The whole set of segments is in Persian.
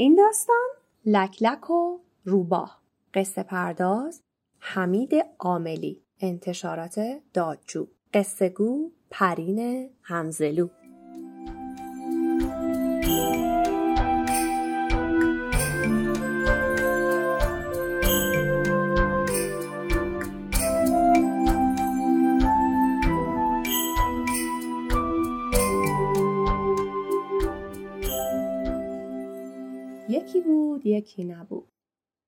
این داستان لکلک و روباه. قصه پرداز حمید عاملی انتشارات دادجو. قصه گو پرین همزلو. یکی بود یکی نبود.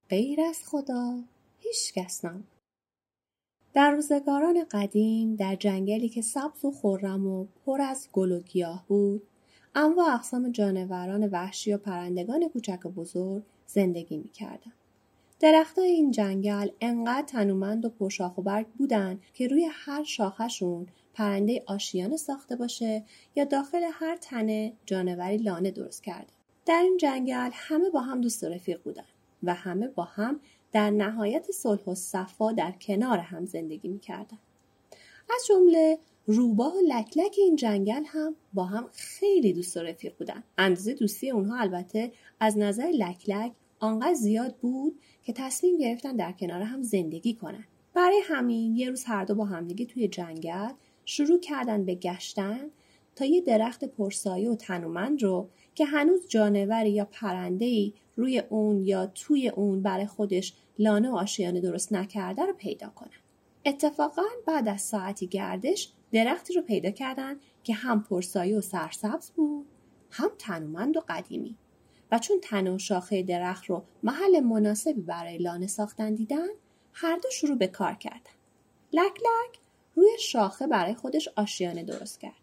غیر از خدا هیچ کس نبود. در روزگاران قدیم در جنگلی که سبز و خرم و پر از گل و گیاه بود انواع اقسام جانوران وحشی و پرندگان کوچک و بزرگ زندگی می‌کردند. درختای این جنگل انقدر تنومند و پرشاخ و برگ بودن که روی هر شاخشون پرنده آشیانه ساخته باشه یا داخل هر تنه جانوری لانه درست کرده. در این جنگل همه با هم دوست و رفیق بودن و همه با هم در نهایت صلح و صفا در کنار هم زندگی می‌کردن. از جمله روباه و لکلک این جنگل هم با هم خیلی دوست و رفیق بودن. اندازه دوستی اونها البته از نظر لکلک آنقدر زیاد بود که تصمیم گرفتن در کنار هم زندگی کنن. برای همین یه روز هر دو با همدیگه توی جنگل شروع کردن به گشتن تا یه درخت پرسایه و تنومند رو که هنوز جانوری یا پرنده‌ای روی اون یا توی اون برای خودش لانه و آشیانه درست نکرده رو پیدا کنن. اتفاقا بعد از ساعتی گردش درختی رو پیدا کردن که هم پرسایه و سرسبز بود هم تنومند و قدیمی و چون تن و شاخه درخت رو محل مناسبی برای لانه ساختن دیدن هر دو شروع به کار کردن. لک لک روی شاخه برای خودش آشیانه درست کرد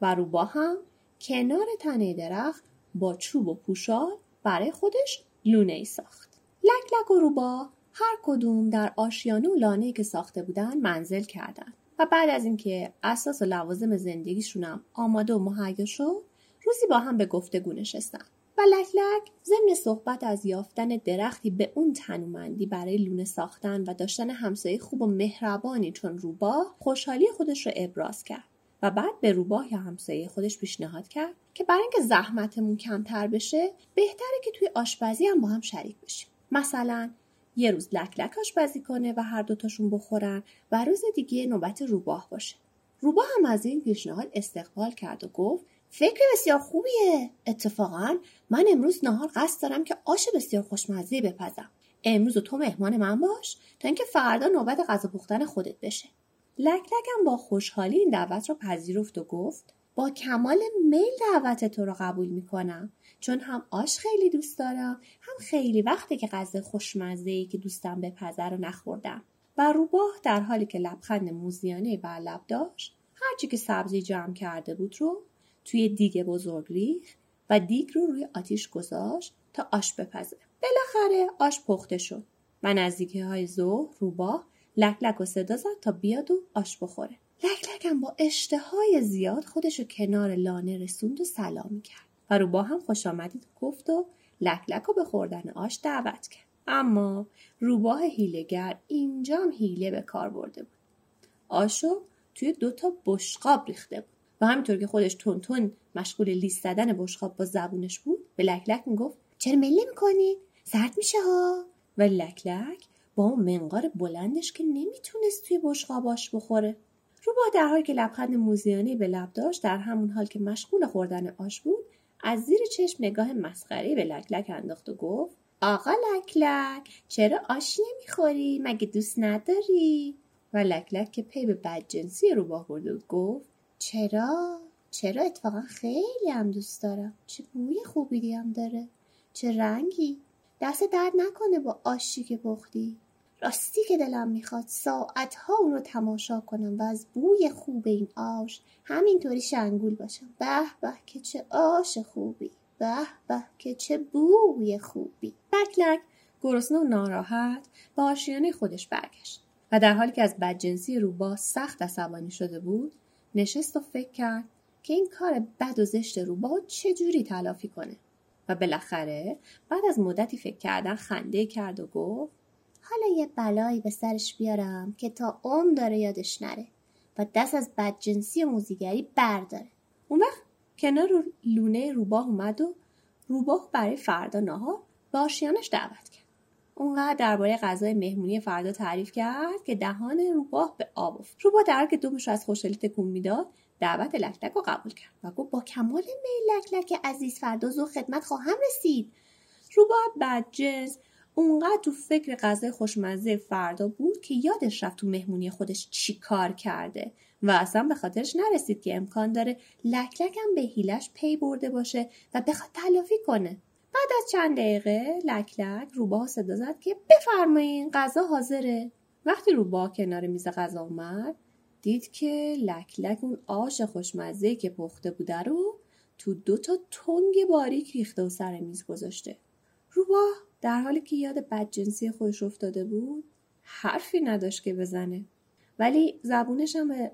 و روبا هم کنار تنه درخت با چوب و پوشال برای خودش لونه ای ساخت. لک لک و روبا هر کدوم در آشیانه و لانه که ساخته بودن منزل کردند و بعد از اینکه اساس و لوازم زندگیشون هم آماده و مهیا شد روزی با هم به گفتگو نشستن. و لک لک ضمن صحبت از یافتن درختی به اون تنومندی برای لونه ساختن و داشتن همسایه خوب و مهربانی چون روبا خوشحالی خودش رو ابراز کرد. و بعد به روباه یا همسایه خودش پیشنهاد کرد که برای اینکه زحمتمون کمتر بشه بهتره که توی آشپزی هم با هم شریک بشیم. مثلا یه روز لک لک آشپزی کنه و هر دوتاشون بخورن و روز دیگه نوبت روباه باشه. روباه هم از این پیشنهاد استقبال کرد و گفت فکر بسیار خوبیه. اتفاقا من امروز نهار قصد دارم که آش بسیار خوشمزه بپزم. امروز و تو مهمان من باش تا اینکه فردا نوبت غذا پختن خودت بشه. لک لکم با خوشحالی این دعوت رو پذیرفت و گفت با کمال میل دعوت تو رو قبول می‌کنم. چون هم آش خیلی دوست دارم هم خیلی وقته که غذا خوشمزه ای که دوستم بپزه رو نخوردم. و روباه در حالی که لبخند موزیانه بر لب داشت هرچی که سبزی جمع کرده بود رو توی دیگ بزرگ ریخ و دیگ رو روی آتیش گذاشت تا آش بپزه. بالاخره آش پخته شد و نزدیکی های ظهر روباه لک لک و صدا زد تا بیاد و آش بخوره. لک لکم با اشتهای زیاد خودشو کنار لانه رسوند و سلامی کرد و روبا هم خوش آمدید گفت و لک لک رو به خوردن آش دعوت کرد. اما روباه هیلگر اینجا هم هیله به کار برده بود. آشو توی دوتا بشقاب ریخته بود. و همینطور که خودش تون تون مشغول لیست زدن بشقاب با زبونش بود به لک لک می‌گفت چرا مله می‌کنی؟ سرد میشه ها؟ و لک لک با اون منقار بلندش که نمی‌تونست توی بشقاباش بخوره. روبا در حالی که لبخند موزیانه به لب داشت در همون حال که مشغول خوردن آش بود از زیر چشم نگاه مسخره به لک لک انداخت و گفت آقا لک لک چرا آش نمی‌خوری؟ مگه دوست نداری؟ و لک لک که پی به بدجنسی روبا برده بود گفت چرا؟ چرا اتفاقا خیلی هم دوست دارم. چه بوی خوبی هم داره. چه رنگی. دست درد نکنه با آشی که پختی. راستی که دلم می‌خواد ساعتها اون رو تماشا کنم و از بوی خوب این آش همینطوری شنگول باشم. به به که چه آش خوبی به به که چه بوی خوبی. لک لک گرسنه و ناراحت به آشیانه خودش برگشت و در حالی که از بدجنسی روباه سخت عصبانی شده بود نشست و فکر کرد که این کار بد و زشت روباه چجوری تلافی کنه. و بالاخره بعد از مدتی فکر کردن خنده کرد و گفت حالا یه بلایی به سرش بیارم که تا عمر داره یادش نره و دست از بدجنسی و موزیگری برداره. اون وقت کنار لونه روباه اومد و روباه برای فردا نهار به آشیانش دعوت کرد. اونقدر درباره غذای مهمونی فردا تعریف کرد که دهان روباه به آب افتاد. روباه در که دومش از خوشحالی تکون می‌داد دعوت لکلک رو قبول کرد و گفت با کمال میل لکلک عزیز فردا زو خدمت خواهم رسید. روباه بدجنس اونقدر تو فکر غذای خوشمزه فردا بود که یادش رفت تو مهمونی خودش چی کار کرده و اصلا به خاطرش نرسید که امکان داره لکلک هم به هیلش پی برده باشه و بخواد تلافی کنه. بعد از چند دقیقه لکلک روباه صدا زد که بفرمایین غذا حاضره. وقتی روباه کنار میز غذا اومد دید که لکلک اون آش خوشمزه که پخته بوده رو تو دو تا تنگ باریک ریخته و سر میز گذاشته. روباه در حالی که یاد بدجنسی خودش افتاده بود حرفی نداشت که بزنه. ولی زبونش هم به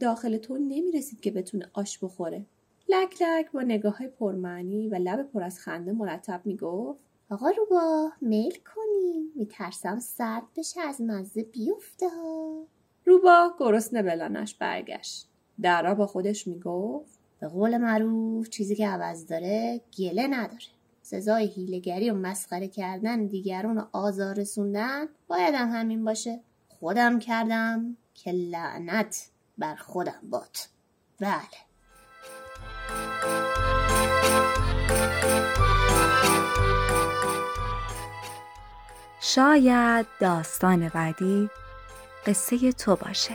داخل تو نمی‌رسید که بتونه آش بخوره. لک لک با نگاه های پرمعنی و لب پر از خنده مرتب می‌گفت آقا روباه میل کنی میترسم سرد بشه از مزه بیفته ها. روباه گرسنه بلانش برگشت. درا با خودش می‌گفت به قول معروف چیزی که عوض داره گله نداره. سزای هیلگری و مسخره کردن دیگرون و آزار رسوندن بایدم همین باشه. خودم کردم که لعنت بر خودم باد. بله. شاید داستان بعدی قصه تو باشه.